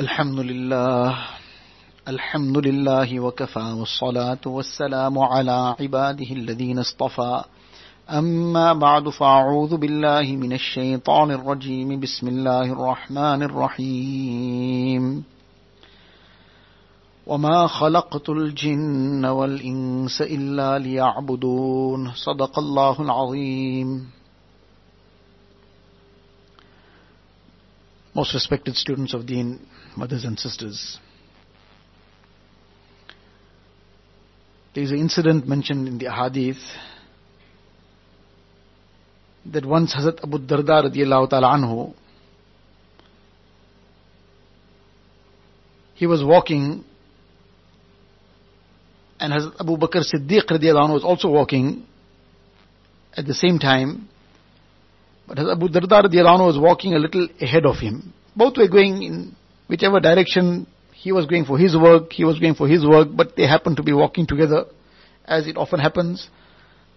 الحمد لله الحمد لله وكفى والصلاة والسلام على عباده الذين اصطفى. أما بعد فأعوذ بالله من الشيطان الرجيم. بسم الله الرحمن الرحيم. وما خلقت الجن والإنس إلا ليعبدون. صدق الله العظيم. Most respected students of Deen, mothers and sisters. There is an incident mentioned in the Hadith that once Hazrat Abu Darda radiallahu ta'ala anhu, he was walking and Hazrat Abu Bakr Siddiq radiallahu anhu was also walking at the same time but as Abu Darda radiallahu was walking a little ahead of him. Both were going in whichever direction he was going for his work, he was going for his work, but they happened to be walking together, as it often happens,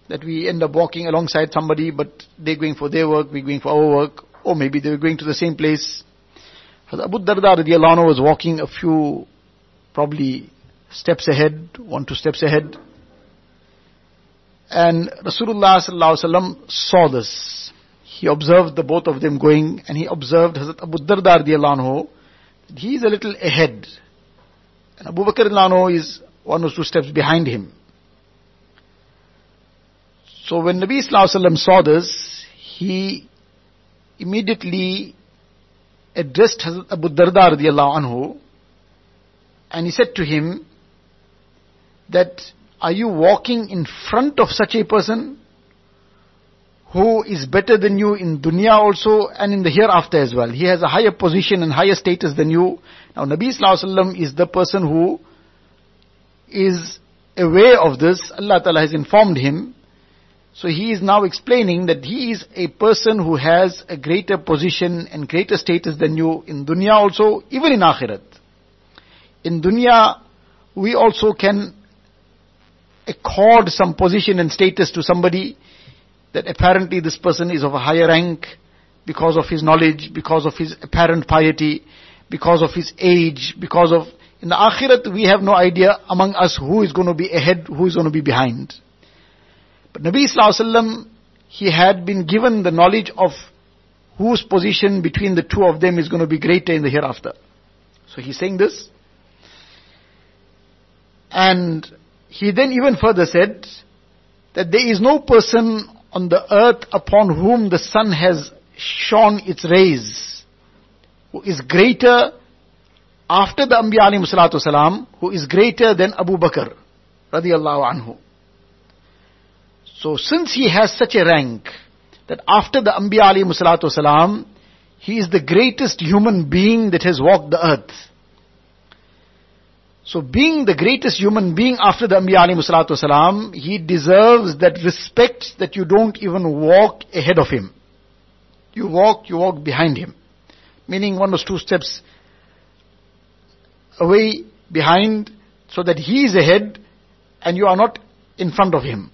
that we end up walking alongside somebody, but they're going for their work, we're going for our work, or maybe they were going to the same place. Abu Darda radiallahu was walking a few, probably steps ahead, one, two steps ahead, and Rasulullah sallallahu saw this he observed the both of them going and he observed Hazrat Abu Darda radiallahu he is a little ahead and Abu Bakr radiallahu is one or two steps behind him. So when Nabi sallallahu saw this, he immediately addressed Hazrat Abu Darda radiallahu anhu and he said to him that are you walking in front of such a person who is better than you in dunya also and in the hereafter as well. He has a higher position and higher status than you. Now Nabi Sallallahu is the person who is aware of this. Allah Ta'ala has informed him. So he is now explaining that he is a person who has a greater position and greater status than you in dunya also, even in akhirat. In dunya, we also can accord some position and status to somebody that apparently this person is of a higher rank because of his knowledge, because of his apparent piety, because of his age, because of, in the akhirat we have no idea among us who is going to be ahead, who is going to be behind. But Nabi Sallallahu he had been given the knowledge of whose position between the two of them is going to be greater in the hereafter. So he's saying this. And he then even further said that there is no person on the earth upon whom the sun has shone its rays, who is greater after the Anbiya alayhi salatu salam, who is greater than Abu Bakr radiallahu anhu. So since he has such a rank, that after the Anbiya alayhi salatu salam, he is the greatest human being that has walked the earth. So being the greatest human being after the Anbiya alayhi salatu salam, he deserves that respect that you don't even walk ahead of him. You walk, you walk behind him. Meaning one or two steps away behind so that he is ahead and you are not in front of him.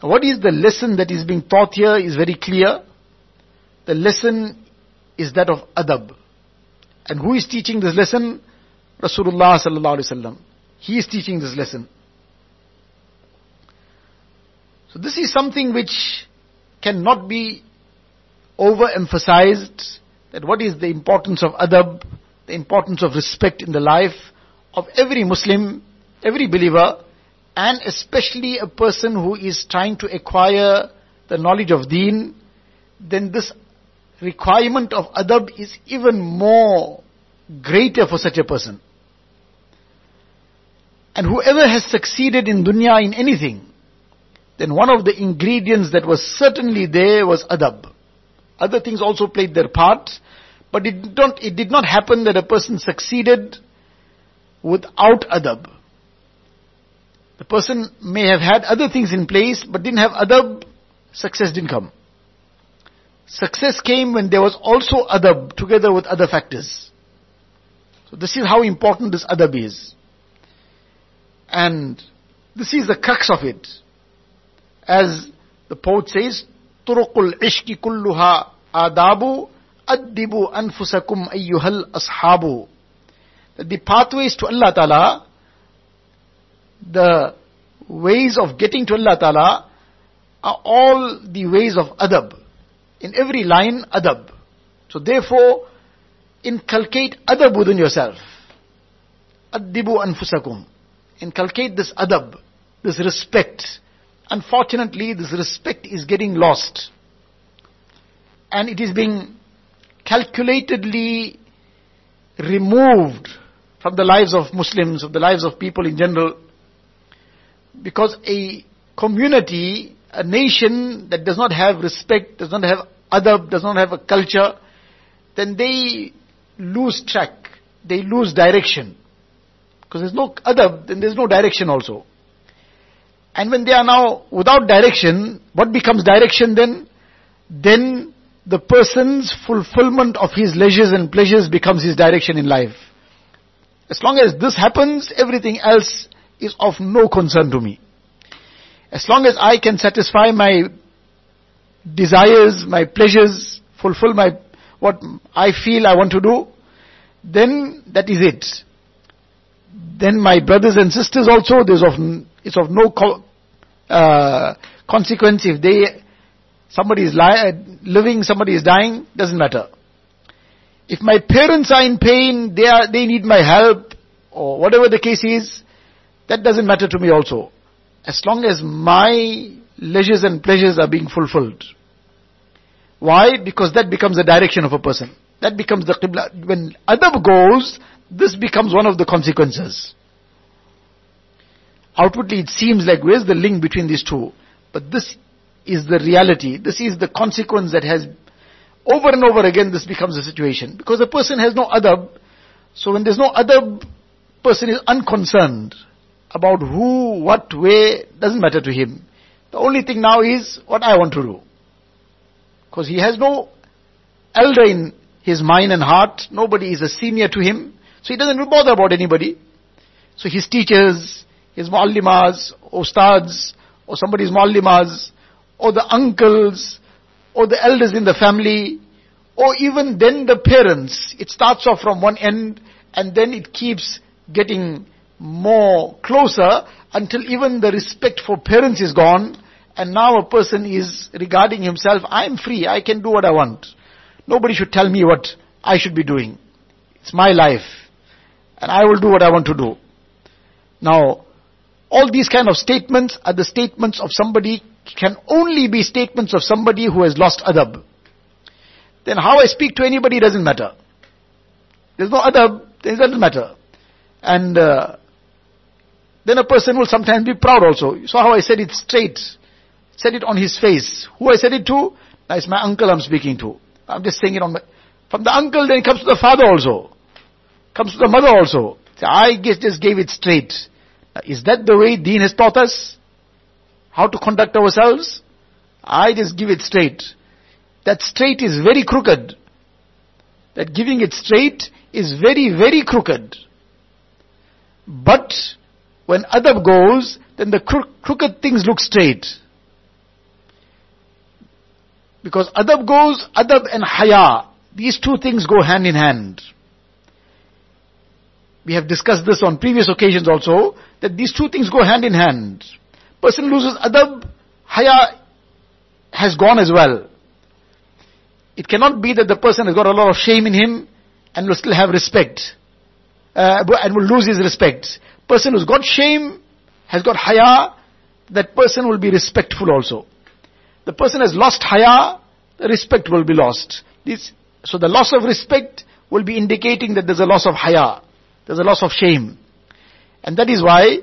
What is the lesson that is being taught here is very clear. The lesson is that of adab. And who is teaching this lesson? Rasulullah sallallahu alaihi wasallam. He is teaching this lesson. So this is something which cannot be overemphasized that what is the importance of adab, the importance of respect in the life of every Muslim, every believer, and especially a person who is trying to acquire the knowledge of deen, then this requirement of adab is even more greater for such a person. And whoever has succeeded in dunya in anything, then one of the ingredients that was certainly there was adab. Other things also played their part, but it did not, it did not happen that a person succeeded without adab. The person may have had other things in place, but didn't have adab, success didn't come. Success came when there was also adab together with other factors. So this is how important this adab is. And this is the crux of it. As the poet says, طرق العشق كلها آداب Addibu anfusakum ayyuhal ashabu. The pathways to Allah Ta'ala, the ways of getting to Allah Ta'ala are all the ways of adab. In every line, adab. So therefore, inculcate adab within yourself. Addibu anfusakum. Inculcate this adab, this respect. Unfortunately, this respect is getting lost. And it is being calculatedly removed from the lives of Muslims, of the lives of people in general. Because a community, a nation that does not have respect, does not have adab, does not have a culture, then they lose track. They lose direction. Because there's no adab, then there's no direction also. And when they are now without direction, what becomes direction then? Then the person's fulfillment of his leisures and pleasures becomes his direction in life. As long as this happens, everything else is of no concern to me. As long as I can satisfy my desires, my pleasures, fulfill my, what I feel I want to do, then that is it. Then my brothers and sisters also, there's of, it's of no co- uh, consequence if they, somebody is li- living, somebody is dying, doesn't matter. If my parents are in pain, they are, they need my help, or whatever the case is, that doesn't matter to me also. As long as my leisures and pleasures are being fulfilled. Why? Because that becomes the direction of a person. That becomes the qibla. When adab goes, this becomes one of the consequences. Outwardly it seems like where's the link between these two? But this is the reality. This is the consequence that has, over and over again this becomes a situation. Because the person has no adab. So when there's no adab, person is unconcerned about who, what, where, doesn't matter to him. The only thing now is what I want to do. Because he has no elder in his mind and heart. Nobody is a senior to him. So he doesn't bother about anybody. So his teachers, his muallimas, ustads, or somebody's muallimas, or the uncles, or the elders in the family, or even then the parents. It starts off from one end and then it keeps getting more closer until even the respect for parents is gone and now a person is regarding himself, I'm free, I can do what I want. Nobody should tell me what I should be doing. It's my life. And I will do what I want to do. Now, all these kind of statements are the statements of somebody, can only be statements of somebody who has lost adab. Then how I speak to anybody doesn't matter. There's no adab, then it doesn't matter. And uh, then a person will sometimes be proud also. So how I said it straight said it on his face. Who I said it to? It's my uncle I'm speaking to. I'm just saying it on my, from the uncle then it comes to the father also. Comes to the mother also. So I just gave it straight. Is that the way Deen has taught us? How to conduct ourselves? I just give it straight. That straight is very crooked. That giving it straight is very, very crooked. But when adab goes, then the cro- crooked things look straight. Because adab goes, adab and haya, these two things go hand in hand. We have discussed this on previous occasions also, that these two things go hand in hand. Person loses adab, haya has gone as well. It cannot be that the person has got a lot of shame in him and will still have respect. Uh, and will lose his respect. Person who's got shame, has got haya, that person will be respectful also the person has lost haya, the respect will be lost. This, so the loss of respect will be indicating that there's a loss of haya, there's a loss of shame. And that is why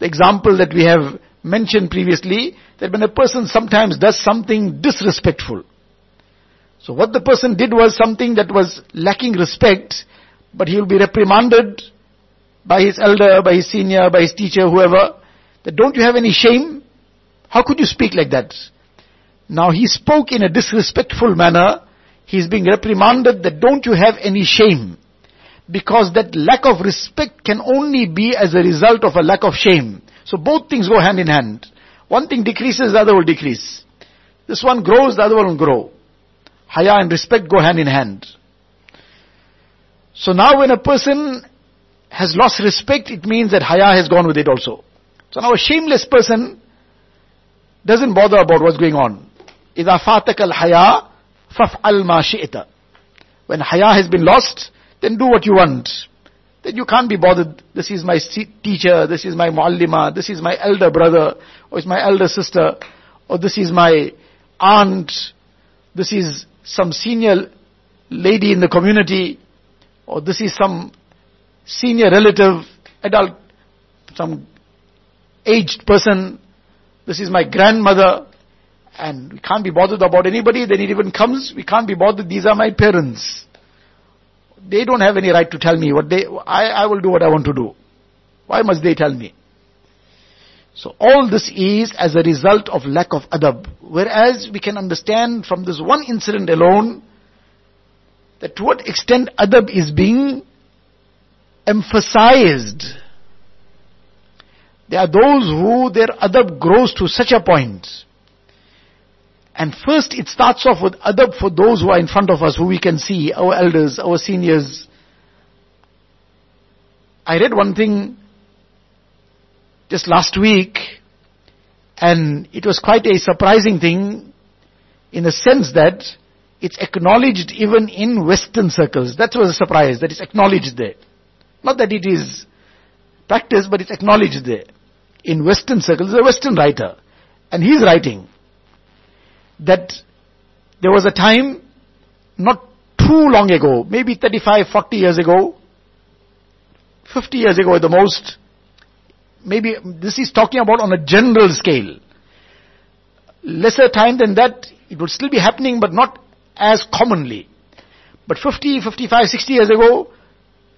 the example that we have mentioned previously, that when a person sometimes does something disrespectful, so what the person did was something that was lacking respect, but he will be reprimanded by his elder, by his senior, by his teacher, whoever, that don't you have any shame? How could you speak like that? Now he spoke in a disrespectful manner. He's being reprimanded that don't you have any shame? Because that lack of respect can only be as a result of a lack of shame. So both things go hand in hand. One thing decreases, the other will decrease. This one grows, the other one will grow. Haya and respect go hand in hand. So now when a person has lost respect, it means that haya has gone with it also. So now a shameless person doesn't bother about what's going on. إِذَا فَاتَكَ الْحَيَا فَافْعَلْ مَا شِئْتَ When haya has been lost, then do what you want. Then you can't be bothered. This is my teacher, this is my muallima, this is my elder brother, or it's my elder sister, or this is my aunt, this is some senior lady in the community, or this is some senior relative, adult, some aged person, this is my grandmother, and we can't be bothered about anybody, then it even comes, we can't be bothered, these are my parents. They don't have any right to tell me what they, I, I will do what I want to do. Why must they tell me? So all this is as a result of lack of adab. Whereas we can understand from this one incident alone that to what extent adab is being emphasized. There are those who their adab grows to such a point. And first it starts off with adab for those who are in front of us, who we can see, our elders, our seniors. I read one thing just last week, and it was quite a surprising thing in the sense that it's acknowledged even in Western circles. That was a surprise, that it's acknowledged there. Not that it is practiced, but it's acknowledged there. In Western circles, a Western writer, and he's writing that there was a time, not too long ago, maybe 35, 40 years ago, 50 years ago at the most, maybe this is talking about on a general scale. Lesser time than that, it would still be happening, but not as commonly. But 50, 55, 60 years ago,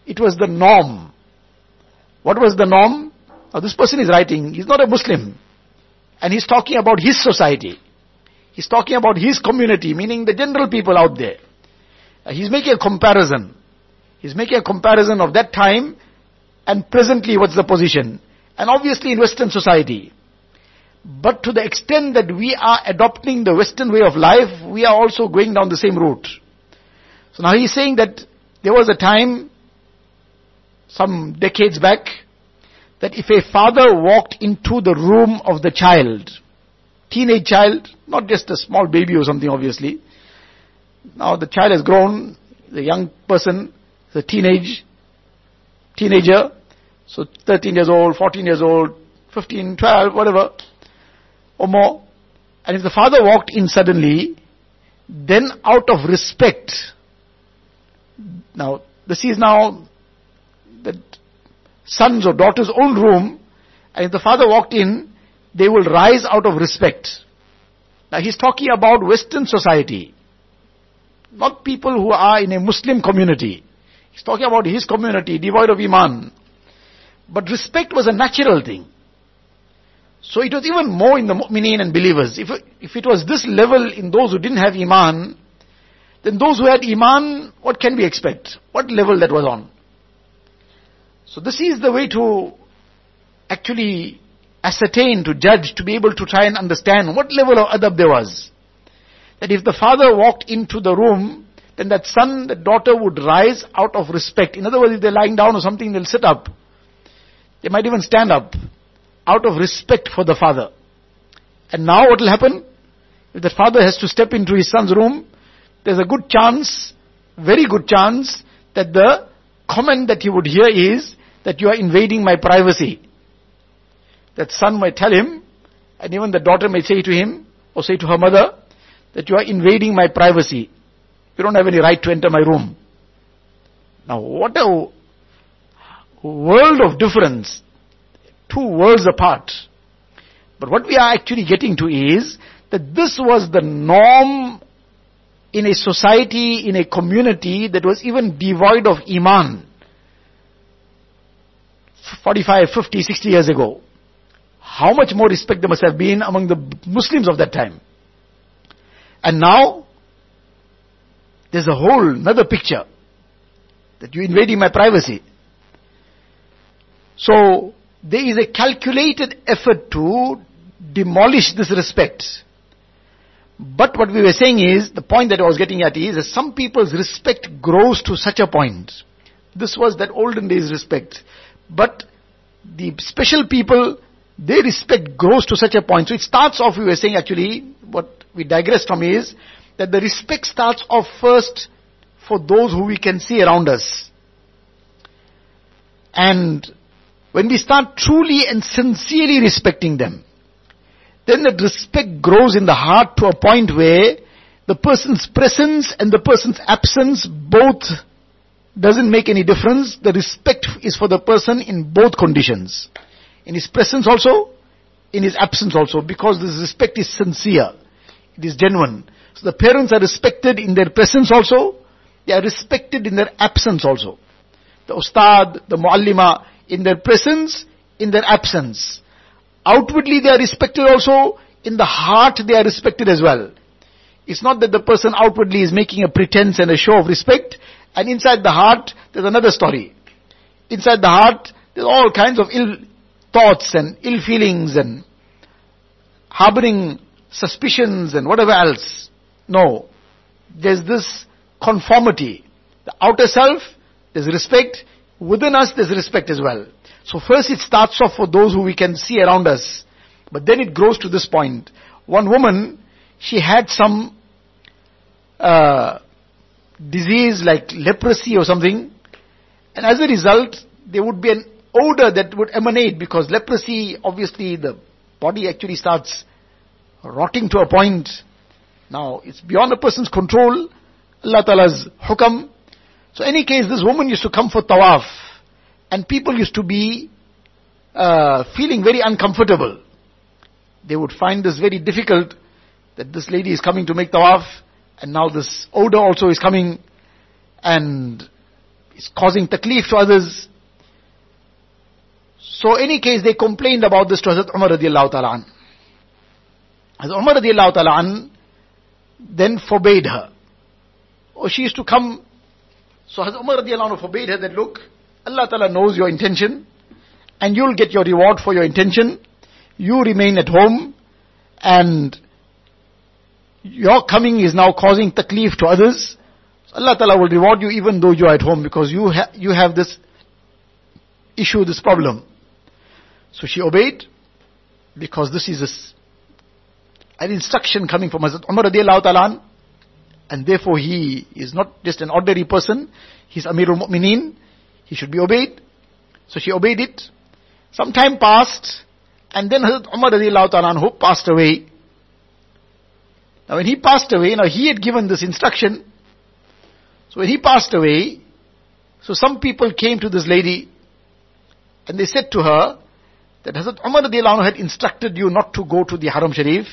it was the norm. What was the norm? Now this person is writing, he's not a Muslim. And he's talking about his society. He's talking about his community, meaning the general people out there. Uh, he's making a comparison. He's making a comparison of that time and presently what's the position and obviously in Western society. But to the extent that we are adopting the Western way of life, we are also going down the same route. So now he's saying that there was a time, some decades back, that if a father walked into the room of the child, teenage child, not just a small baby or something obviously, now the child has grown, the young person, the teenage, teenager, so 13 years old, 14 years old, 15, 12, whatever, or more. And if the father walked in suddenly, then out of respect, now this is now the son's or daughter's own room, and if the father walked in, they will rise out of respect. Now he's talking about Western society, not people who are in a Muslim community. He's talking about his community, devoid of Iman. But respect was a natural thing. So it was even more in the mu'mineen and believers. If, if it was this level in those who didn't have iman, then those who had iman, what can we expect? What level that was on? So this is the way to actually ascertain, to judge, to be able to try and understand what level of adab there was. That if the father walked into the room, then that son, that daughter would rise out of respect. In other words, if they're lying down or something, they'll sit up. They might even stand up out of respect for the father. And now what will happen? If the father has to step into his son's room, there's a good chance, very good chance, that the comment that he would hear is that you are invading my privacy. That son might tell him, and even the daughter may say to him, or say to her mother, that you are invading my privacy. You don't have any right to enter my room. Now what a world of difference, two worlds apart. But what we are actually getting to is that this was the norm in a society, in a community that was even devoid of Iman. 45, 50, 60 years ago. How much more respect there must have been among the Muslims of that time. And now, there's a whole another picture that you're invading my privacy. So, there is a calculated effort to demolish this respect. But what we were saying is, the point that I was getting at is that some people's respect grows to such a point. This was that olden days respect. But the special people, their respect grows to such a point. So it starts off, we were saying actually, what we digress from is, that the respect starts off first for those who we can see around us. And when we start truly and sincerely respecting them, then that respect grows in the heart to a point where the person's presence and the person's absence both doesn't make any difference. The respect is for the person in both conditions. In his presence also, in his absence also, because this respect is sincere. It is genuine. So the parents are respected in their presence also, they are respected in their absence also. The ustad, the muallima, in their presence, in their absence. Outwardly they are respected also, in the heart they are respected as well. It's not that the person outwardly is making a pretense and a show of respect, and inside the heart, there's another story. Inside the heart, there's all kinds of ill thoughts and ill feelings and harboring suspicions and whatever else. No. There's this conformity. The outer self, there's respect. Within us, there's respect as well. So first it starts off for those who we can see around us. But then it grows to this point. One woman, she had some uh, disease like leprosy or something. And as a result, there would be an odor that would emanate because leprosy, obviously the body actually starts rotting to a point. Now, it's beyond a person's control. Allah Ta'ala's hukam. So any case, this woman used to come for tawaf. And people used to be uh, feeling very uncomfortable. They would find this very difficult that this lady is coming to make tawaf and now this odor also is coming and is causing taklif to others. So in any case they complained about this to Hazrat Umar radiallahu ta'ala an. Hazrat Umar radiallahu ta'ala an then forbade her. Or she used to come, so Hazrat Umar radiallahu forbade her that look, Allah ta'ala knows your intention and you'll get your reward for your intention. You remain at home and your coming is now causing taklif to others. Allah Ta'ala will reward you even though you are at home because you, ha- you have this issue, this problem. So she obeyed because this is a, an instruction coming from Hazrat Umar radiallahu ta'ala and therefore he is not just an ordinary person, he's Amirul Mu'mineen, he should be obeyed. So she obeyed it. Some time passed and then Hazrat Umar radiallahu ta'ala passed away now when he passed away, now he had given this instruction. So when he passed away, so some people came to this lady and they said to her that Hazrat Umar radiallahu had instructed you not to go to the Haram Sharif,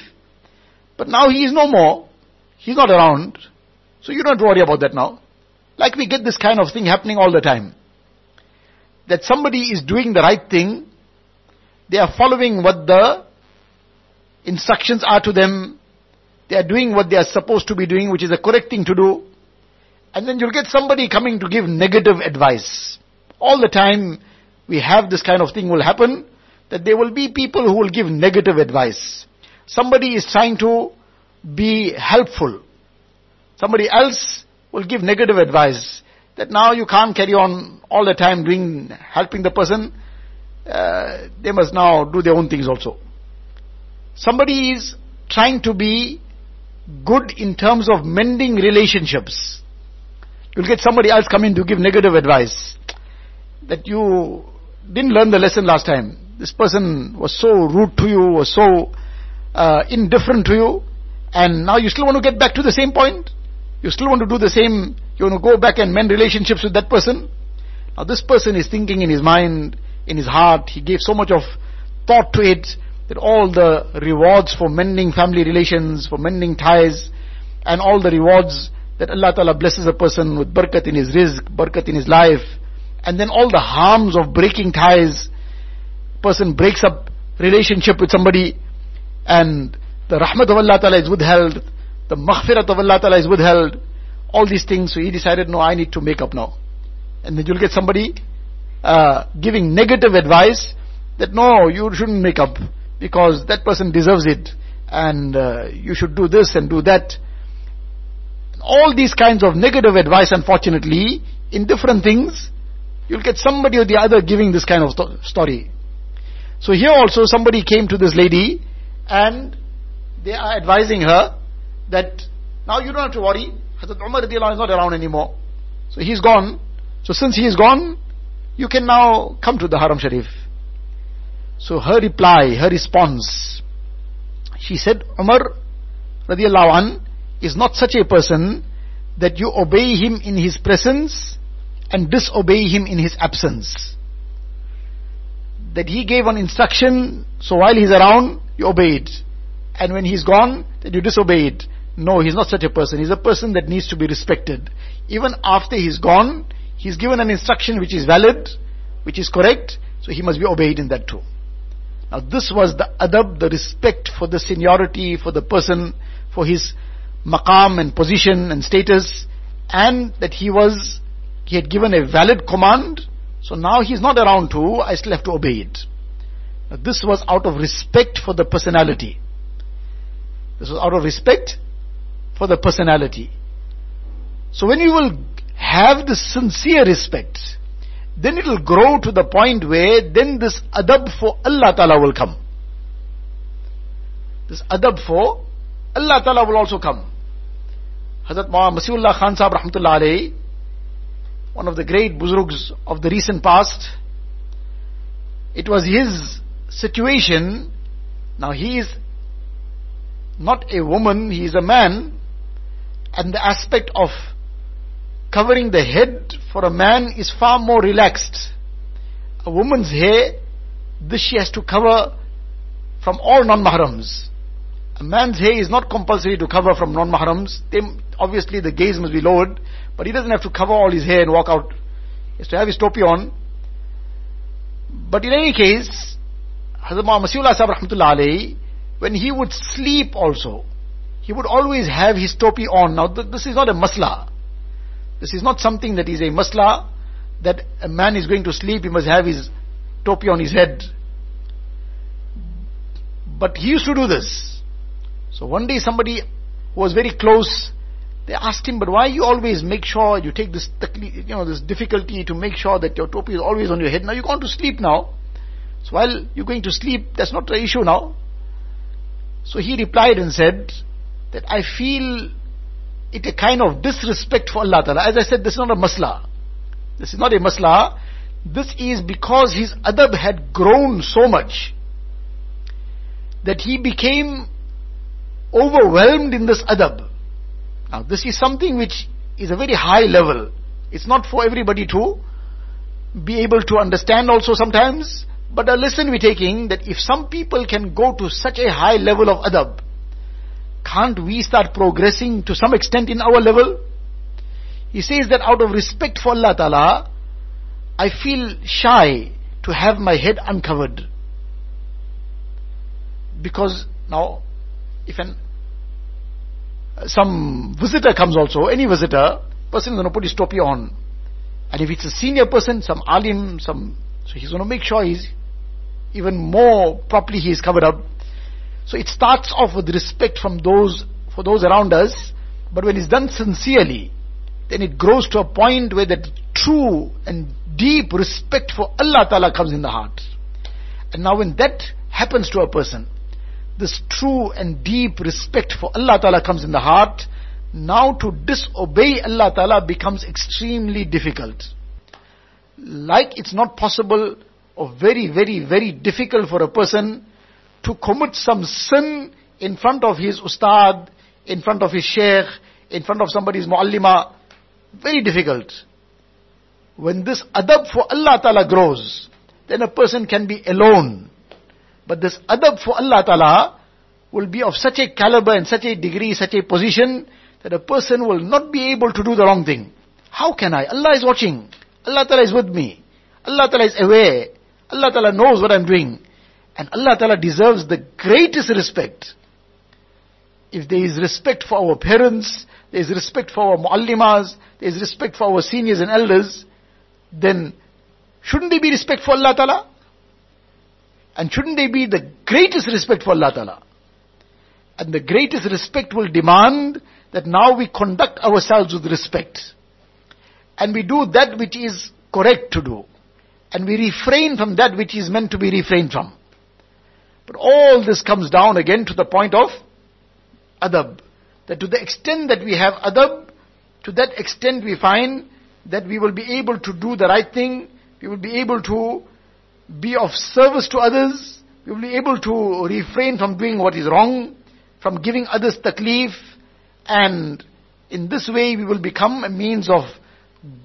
but now he is no more. He's not around. So you don't worry about that now. Like we get this kind of thing happening all the time. That somebody is doing the right thing, they are following what the instructions are to them, they are doing what they are supposed to be doing, which is the correct thing to do. And then you'll get somebody coming to give negative advice. All the time we have this kind of thing will happen, that there will be people who will give negative advice. Somebody is trying to be helpful. Somebody else will give negative advice. That now you can't carry on all the time doing, helping the person. Uh, they must now do their own things also. Somebody is trying to be good in terms of mending relationships. You'll get somebody else coming to give negative advice. That you didn't learn the lesson last time. This person was so rude to you, was so uh, indifferent to you, and now you still want to get back to the same point? You still want to do the same, you want to go back and mend relationships with that person? Now this person is thinking in his mind, in his heart, he gave so much of thought to it, that all the rewards for mending family relations, for mending ties, and all the rewards that Allah Ta'ala blesses a person with barakat in his rizq, barakat in his life, and then all the harms of breaking ties, person breaks up relationship with somebody, and the rahmat of Allah Ta'ala is withheld, the maghfirat of Allah Ta'ala is withheld, all these things, so he decided, no, I need to make up now. And then you'll get somebody uh, giving negative advice that no, you shouldn't make up because that person deserves it and uh, you should do this and do that. All these kinds of negative advice, unfortunately, in different things, you'll get somebody or the other giving this kind of st- story. So here also somebody came to this lady and they are advising her that now you don't have to worry. Hazrat Umar is not around anymore. So he's gone. So since he is gone, you can now come to the Haram Sharif. So her reply, her response, she said, Umar radiallahu an is not such a person that you obey him in his presence and disobey him in his absence. That he gave an instruction, so while he's around, you obey it. And when he's gone, then you disobey it. No, he's not such a person. He's a person that needs to be respected. Even after he's gone, he's given an instruction which is valid, which is correct, so he must be obeyed in that too. Now this was the adab, the respect for the seniority, for the person, for his maqam and position and status, and that he was, he had given a valid command, so now he's not around too, I still have to obey it. Now this was out of respect for the personality. This was out of respect for the personality. So when you will have the sincere respect, then it will grow to the point where then this adab for Allah Ta'ala will come. This adab for Allah Ta'ala will also come. Hazrat Masiullah Khan Sahib Rahmatullah alayhi, one of the great buzrugs of the recent past, it was his situation, now he is not a woman, he is a man, and the aspect of covering the head for a man is far more relaxed. A woman's hair, this she has to cover from all non-mahrams. A man's hair is not compulsory to cover from non-mahrams. obviously the gaze must be lowered, but he doesn't have to cover all his hair and walk out. He has to have his topi on. But in any case, Hazrat Masiullah Sahib Rahmatullah when he would sleep also, he would always have his topi on. Now this is not a masla. This is not something that is a masla, that a man is going to sleep, he must have his topi on his head. But he used to do this. So one day somebody who was very close, they asked him, but why you always make sure you take this, you know, this difficulty to make sure that your topi is always on your head. Now you're going to sleep now. So while you're going to sleep, that's not the issue now. So he replied and said that I feel it a kind of disrespect for Allah Ta'ala. As I said, this is not a masla. This is not a masla. This is because his adab had grown so much that he became overwhelmed in this adab. Now this is something which is a very high level. It's not for everybody to be able to understand also sometimes. But a lesson we're taking that if some people can go to such a high level of adab, can't we start progressing to some extent in our level? He says that out of respect for Allah Ta'ala, I feel shy to have my head uncovered. Because now, if an some visitor comes also, any visitor, person is going to put his topi on. And if it's a senior person, some alim, some, so he's going to make sure he's even more properly he is covered up. So it starts off with respect from those, for those around us, but when it's done sincerely, then it grows to a point where the true and deep respect for Allah Ta'ala comes in the heart. And now when that happens to a person, this true and deep respect for Allah Ta'ala comes in the heart, now to disobey Allah Ta'ala becomes extremely difficult. Like it's not possible or very, very, very difficult for a person to commit some sin in front of his ustad, in front of his sheikh, in front of somebody's muallima. Very difficult. When this adab for Allah Ta'ala grows, then a person can be alone. But this adab for Allah Ta'ala will be of such a caliber and such a degree, such a position, that a person will not be able to do the wrong thing. How can I? Allah is watching. Allah Ta'ala is with me. Allah Ta'ala is aware. Allah Ta'ala knows what I'm doing. And Allah Ta'ala deserves the greatest respect. If there is respect for our parents, there is respect for our muallimas, there is respect for our seniors and elders, then shouldn't there be respect for Allah Ta'ala? And shouldn't there be the greatest respect for Allah Ta'ala? And the greatest respect will demand that now we conduct ourselves with respect. And we do that which is correct to do. And we refrain from that which is meant to be refrained from. But all this comes down again to the point of adab. That to the extent that we have adab, to that extent we find that we will be able to do the right thing, we will be able to be of service to others, we will be able to refrain from doing what is wrong, from giving others taklif, and in this way we will become a means of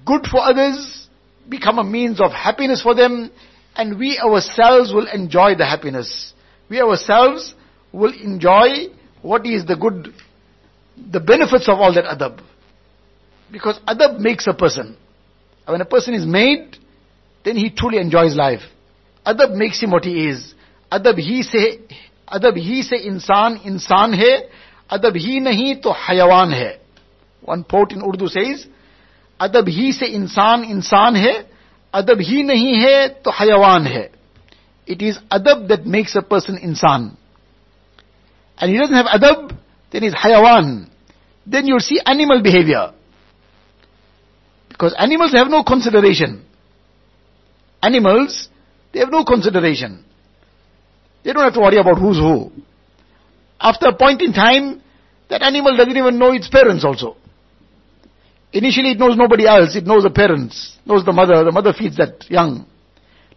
good for others, become a means of happiness for them, and we ourselves will enjoy the happiness. We ourselves will enjoy what is the good, the benefits of all that adab. Because adab makes a person. When a person is made, then he truly enjoys life. Adab makes him what he is. Adab he se, adab he se insan, insan hai. Adab he nahi to hayawan hai. One poet in Urdu says, Adab he se insan, insan hai. Adab he nahi hai to hayawan hai. It is adab that makes a person insan. And he doesn't have adab, then he's hayawan. Then you'll see animal behavior. Because animals have no consideration. Animals, they have no consideration. They don't have to worry about who's who. After a point in time, that animal doesn't even know its parents also. Initially it knows nobody else, it knows the parents, knows the mother, the mother feeds that young.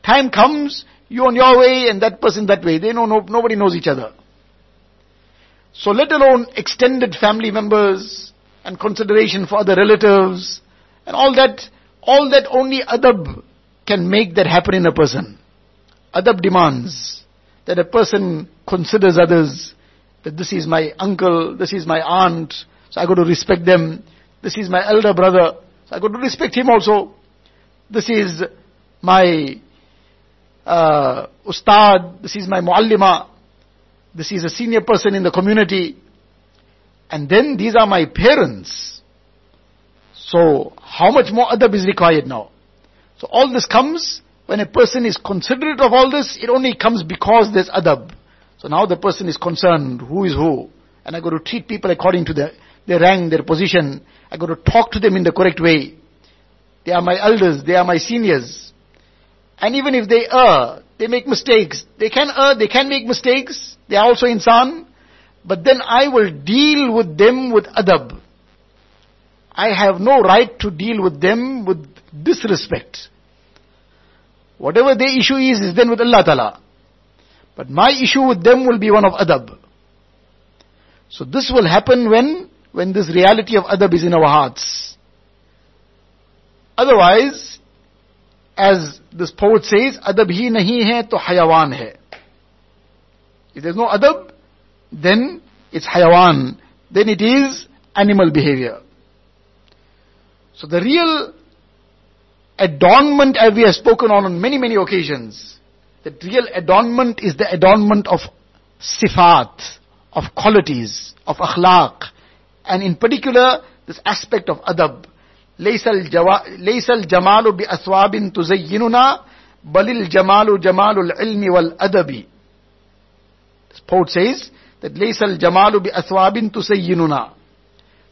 Time comes, you on your way and that person that way. They know no, nobody knows each other. So let alone extended family members and consideration for other relatives, and all that, all that only adab can make that happen in a person. Adab demands that a person considers others, that this is my uncle, this is my aunt, so I got to respect them. This is my elder brother, so I got to respect him also. This is my uh, ustad, this is my muallima, this is a senior person in the community, and then these are my parents. So, how much more adab is required now? So all this comes when a person is considerate of all this, it only comes because there's adab. So now the person is concerned, who is who? And I got to treat people according to their, their rank, their position. I got to talk to them in the correct way. They are my elders, they are my seniors. And even if they err, they make mistakes. They can err, they can make mistakes. They are also insan. But then I will deal with them with adab. I have no right to deal with them with disrespect. Whatever their issue is, is then with Allah Ta'ala. But my issue with them will be one of adab. So this will happen when, when this reality of adab is in our hearts. Otherwise, as this poet says, adab hi nahi hai to hayawan hai. If there's no adab, then it's hayawan. Then it is animal behavior. So the real adornment as we have spoken on on many, many occasions, the real adornment is the adornment of sifat, of qualities, of akhlaq, and in particular this aspect of adab. ليس الجمال بأثواب تزيننا بل الجمال جمال العلم والأدب This poet says that ليس الجمال بأثواب تزيننا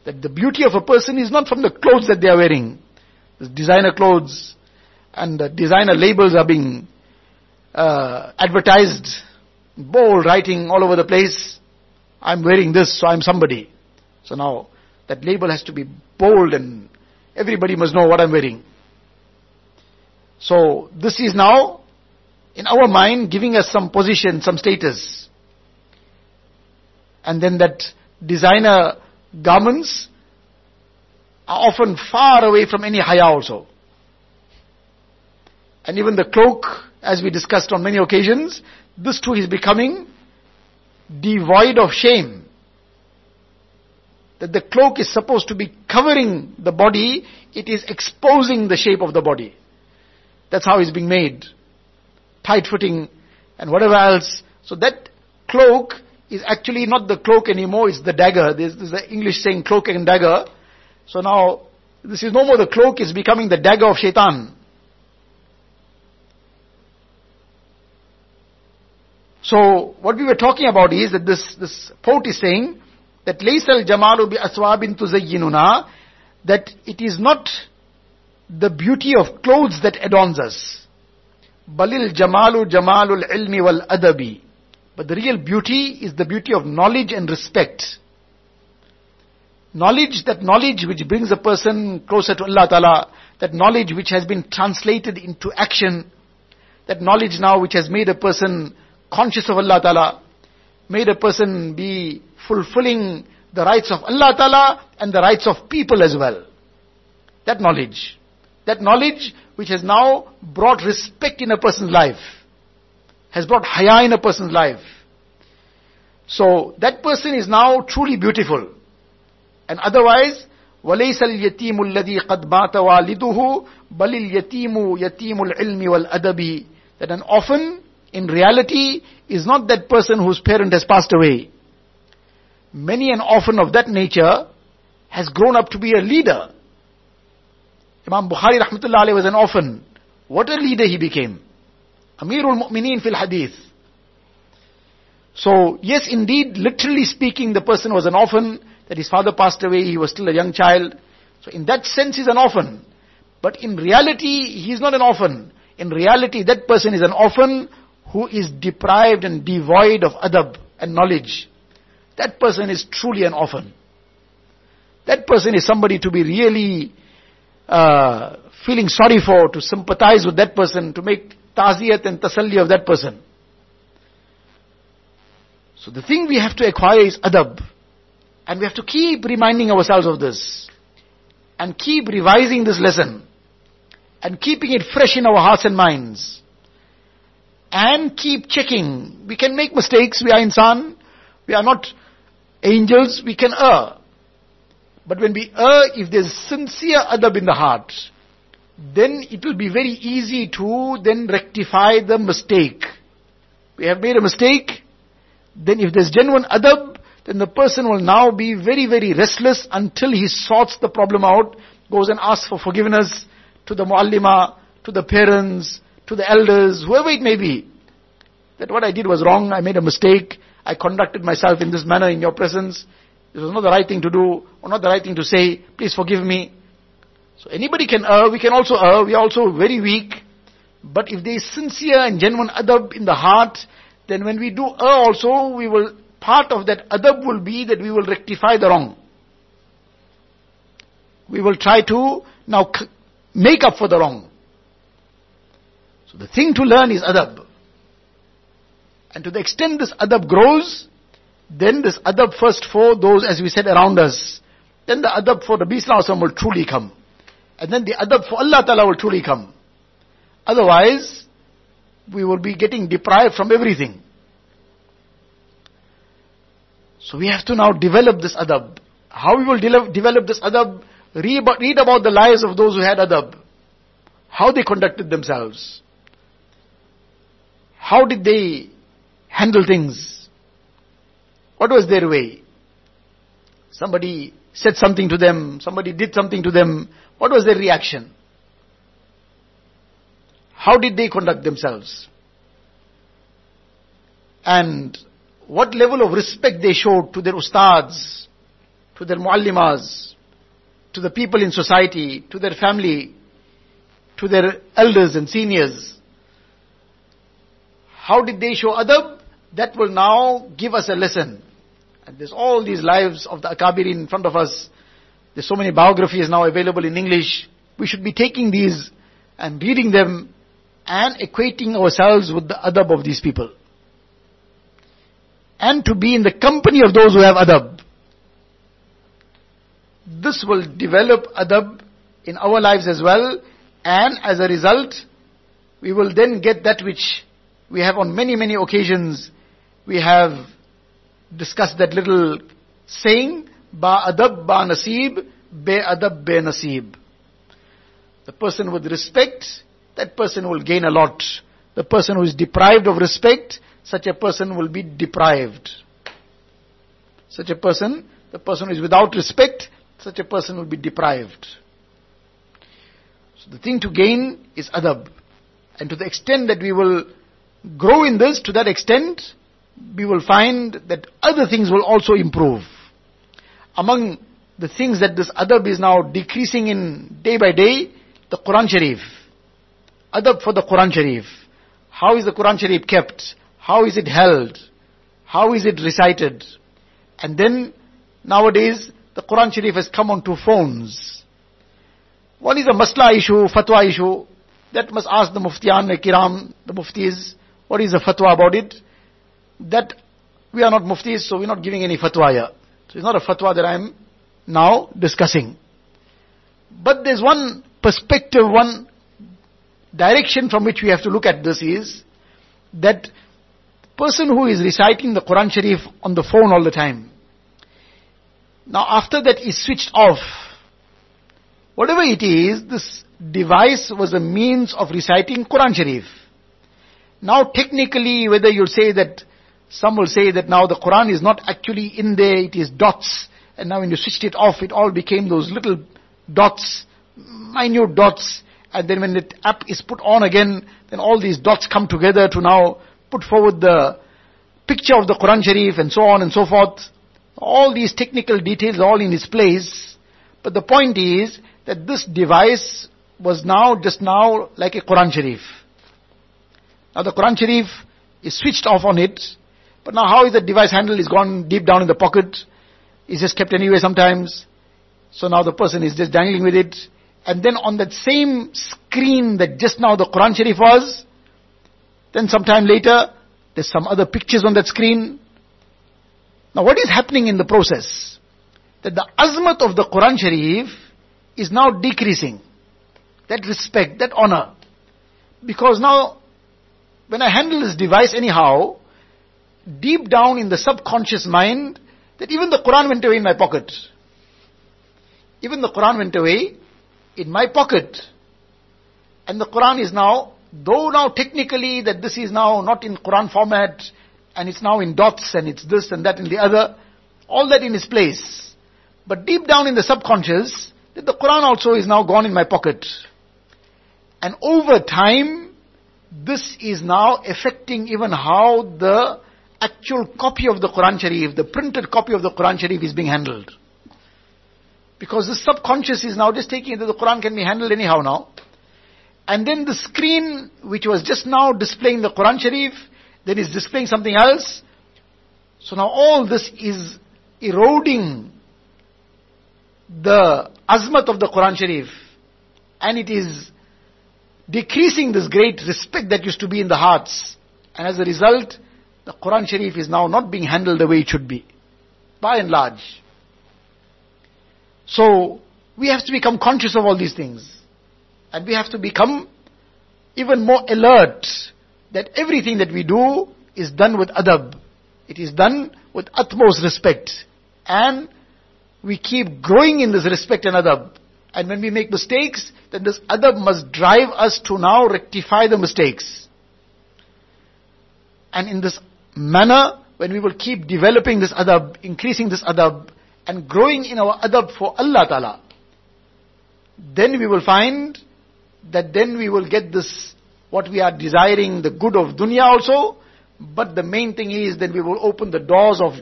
that the beauty of a person is not from the clothes that they are wearing. Designer clothes and designer labels are being uh, advertised, bold writing all over the place. I'm wearing this, so I'm somebody. So now that label has to be bold and everybody must know what I'm wearing. So this is now in our mind giving us some position, some status. And then that designer garments are often far away from any haya also. And even the cloak, as we discussed on many occasions, this too is becoming devoid of shame. That the cloak is supposed to be covering the body, it is exposing the shape of the body. That's how it's being made. Tight fitting and whatever else. So that cloak is actually not the cloak anymore, it's the dagger. There's, there's the English saying cloak and dagger. So now, this is no more the cloak, it's becoming the dagger of shaitan. So what we were talking about is that this, this poet is saying that laysal jamalu bi aswabin tuzayyinuna that it is not the beauty of clothes that adorns us. Balil jamalu jamalul ilmi wal adabi. But the real beauty is the beauty of knowledge and respect. Knowledge, that knowledge which brings a person closer to Allah Ta'ala, that knowledge which has been translated into action, that knowledge now which has made a person conscious of Allah Ta'ala, made a person be fulfilling the rights of Allah Ta'ala and the rights of people as well. That knowledge. That knowledge which has now brought respect in a person's life, has brought haya in a person's life. So that person is now truly beautiful. And otherwise, وليس اليتيم الذي قد مات والده بل اليتيم يتيم العلم والأدب that an orphan in reality is not that person whose parent has passed away. Many an orphan of that nature has grown up to be a leader. Imam Bukhari rahmatullah alayhi was an orphan. What a leader he became. Amirul Mu'mineen fil Hadith. So, yes, indeed, literally speaking, the person was an orphan, that his father passed away, he was still a young child. So in that sense, he's an orphan. But in reality, he's not an orphan. In reality, that person is an orphan who is deprived and devoid of adab and knowledge. That person is truly an orphan. That person is somebody to be really uh, feeling sorry for, to sympathize with that person, to make taziyat and tasalli of that person. So the thing we have to acquire is adab. And we have to keep reminding ourselves of this. And keep revising this lesson. And keeping it fresh in our hearts and minds. And keep checking. We can make mistakes. We are insan. We are not angels. We can err. But when we err, if there's sincere adab in the heart, then it will be very easy to then rectify the mistake. We have made a mistake, then if there's genuine adab, then the person will now be very, very restless until he sorts the problem out, goes and asks for forgiveness to the muallima, to the parents, to the elders, whoever it may be. That what I did was wrong, I made a mistake, I conducted myself in this manner in your presence, this was not the right thing to do, or not the right thing to say, please forgive me. So anybody can err, we can also err, we are also very weak. But if there is sincere and genuine adab in the heart, then when we do err also, we will, part of that adab will be that we will rectify the wrong. We will try to now make up for the wrong. So the thing to learn is adab. And to the extent this adab grows, then this adab first for those, as we said, around us. Then the adab for the Nabi will truly come. And then the adab for Allah Ta'ala will truly come. Otherwise, we will be getting deprived from everything. So we have to now develop this adab. How we will de- develop this adab? Read about, read about the lives of those who had adab. How they conducted themselves. How did they handle things? What was their way? Somebody said something to them, somebody did something to them. What was their reaction? How did they conduct themselves? And what level of respect they showed to their ustads, to their muallimas, to the people in society, to their family, to their elders and seniors. How did they show adab? That will now give us a lesson. And there's all these lives of the Akabiri in front of us. There's so many biographies now available in English. We should be taking these and reading them and equating ourselves with the adab of these people. And to be in the company of those who have adab. This will develop adab in our lives as well. And as a result, we will then get that which we have on many, many occasions. We have discussed that little saying, Ba adab ba nasib, be adab be nasib. The person with respect that person will gain a lot. The person who is deprived of respect, such a person will be deprived. Such a person, the person who is without respect, such a person will be deprived. So the thing to gain is adab. And to the extent that we will grow in this, to that extent, we will find that other things will also improve. Among the things that this adab is now decreasing in day by day, the Quran Sharif. Adab for the Quran Sharif. How is the Quran Sharif kept? How is it held? How is it recited? And then nowadays the Quran Sharif has come onto phones. One is a masla issue, fatwa issue. That must ask the muftiyan, the kiram, the muftis, what is the fatwa about it? That we are not muftis, so we're not giving any fatwa here. So it's not a fatwa that I'm now discussing. But there's one perspective, one direction from which we have to look at this is that person who is reciting the Quran Sharif on the phone all the time, now after that is switched off, whatever it is, this device was a means of reciting Quran Sharif. Now technically, whether you'll say that, some will say that now the Quran is not actually in there, it is dots, and now when you switched it off, it all became those little dots, minute dots, and then when the app is put on again, then all these dots come together to now put forward the picture of the Quran Sharif and so on and so forth. All these technical details are all in its place. But the point is that this device was now, just now, like a Quran Sharif. Now the Quran Sharif is switched off on it, but now how is the device handled? Is gone deep down in the pocket. Is just kept anyway sometimes. So now the person is just dangling with it. And then on that same screen that just now the Quran Sharif was, then sometime later, there's some other pictures on that screen. Now what is happening in the process? That the azmat of the Quran Sharif is now decreasing. That respect, that honor. Because now, when I handle this device anyhow, deep down in the subconscious mind, that even the Quran went away in my pocket. Even the Quran went away in my pocket. And the Quran is now, though now technically that this is now not in Quran format, and it's now in dots, and it's this and that and the other, all that in its place. But deep down in the subconscious, that the Quran also is now gone in my pocket. And over time, this is now affecting even how the actual copy of the Quran Sharif, the printed copy of the Quran Sharif is being handled. Because the subconscious is now just taking that the Quran can be handled anyhow now. And then the screen, which was just now displaying the Quran Sharif, then is displaying something else. So now all this is eroding the azmat of the Quran Sharif. And it is decreasing this great respect that used to be in the hearts. And as a result, the Quran Sharif is now not being handled the way it should be. By and large. So, we have to become conscious of all these things. And we have to become even more alert that everything that we do is done with adab. It is done with utmost respect. And we keep growing in this respect and adab. And when we make mistakes, then this adab must drive us to now rectify the mistakes. And in this manner, when we will keep developing this adab, increasing this adab, and growing in our adab for Allah Ta'ala, then we will find that then we will get this, what we are desiring, the good of dunya also, but the main thing is that we will open the doors of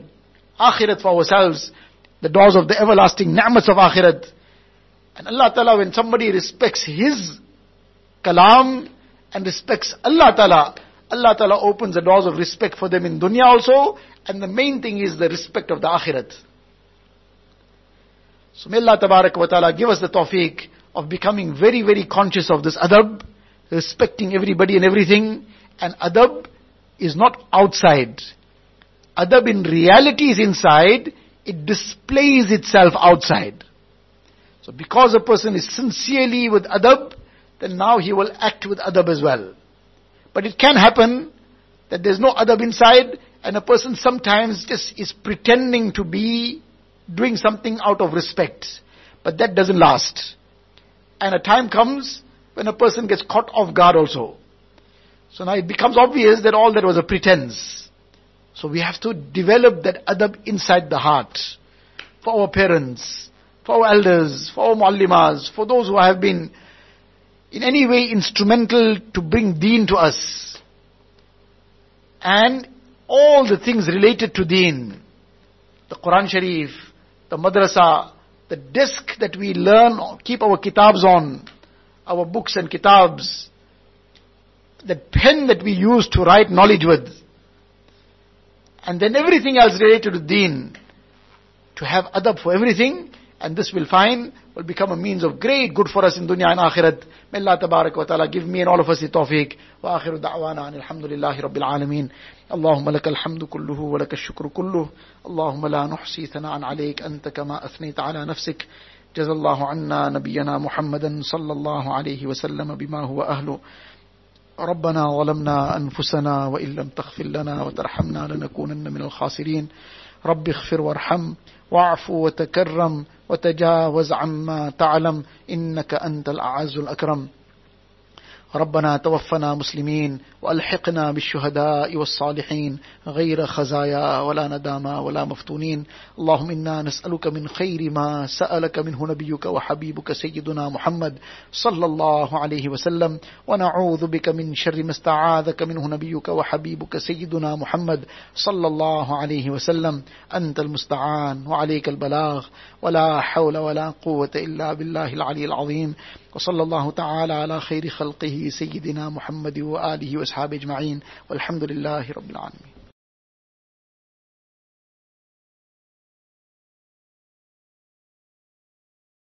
akhirat for ourselves, the doors of the everlasting ni'mats of akhirat. And Allah Ta'ala, when somebody respects His kalam and respects Allah Ta'ala, Allah Ta'ala opens the doors of respect for them in dunya also, and the main thing is the respect of the akhirat. So may Allah wa Ta'ala give us the tawfiq of becoming very, very conscious of this adab, respecting everybody and everything, and adab is not outside. Adab in reality is inside, it displays itself outside. So because a person is sincerely with adab, then now he will act with adab as well. But it can happen that there's no adab inside and a person sometimes just is pretending to be doing something out of respect. But that doesn't last. And a time comes when a person gets caught off guard also. So now it becomes obvious that all that was a pretense. So we have to develop that adab inside the heart. For our parents, for our elders, for our muallimas, for those who have been in any way instrumental to bring deen to us. And all the things related to deen, the Quran Sharif, the madrasa, the desk that we learn, keep our kitabs on, our books and kitabs, the pen that we use to write knowledge with, and then everything else related to deen, to have adab for everything, and this will find, will become a means of great good for us in dunya and akhirat. May Allah tabarak wa ta'ala give me and all of us the tawfiq. وآخر دعوانا أن الحمد لله رب العالمين اللهم لك الحمد كله ولك الشكر كله اللهم لا نحصي ثناء عليك أنت كما أثنيت على نفسك جزا الله عنا نبينا محمدا صلى الله عليه وسلم بما هو أهله ربنا ظلمنا أنفسنا وإن لم تغفر لنا وترحمنا لنكونن من الخاسرين رب اغفر وارحم واعف وتكرم وتجاوز عما تعلم إنك أنت الأعز الأكرم. ربنا توفنا مسلمين وألحقنا بالشهداء والصالحين غير خزايا ولا ندامى ولا مفتونين. اللهم إنا نسألك من خير ما سألك منه نبيك وحبيبك سيدنا محمد صلى الله عليه وسلم. ونعوذ بك من شر ما استعاذك منه نبيك وحبيبك سيدنا محمد صلى الله عليه وسلم. أنت المستعان وعليك البلاغ. ولا حول ولا قوة إلا بالله العلي العظيم. وصلى الله تعالى على خير خلقه سيدنا محمد وآله وأصحابه أجمعين والحمد لله رب العالمين.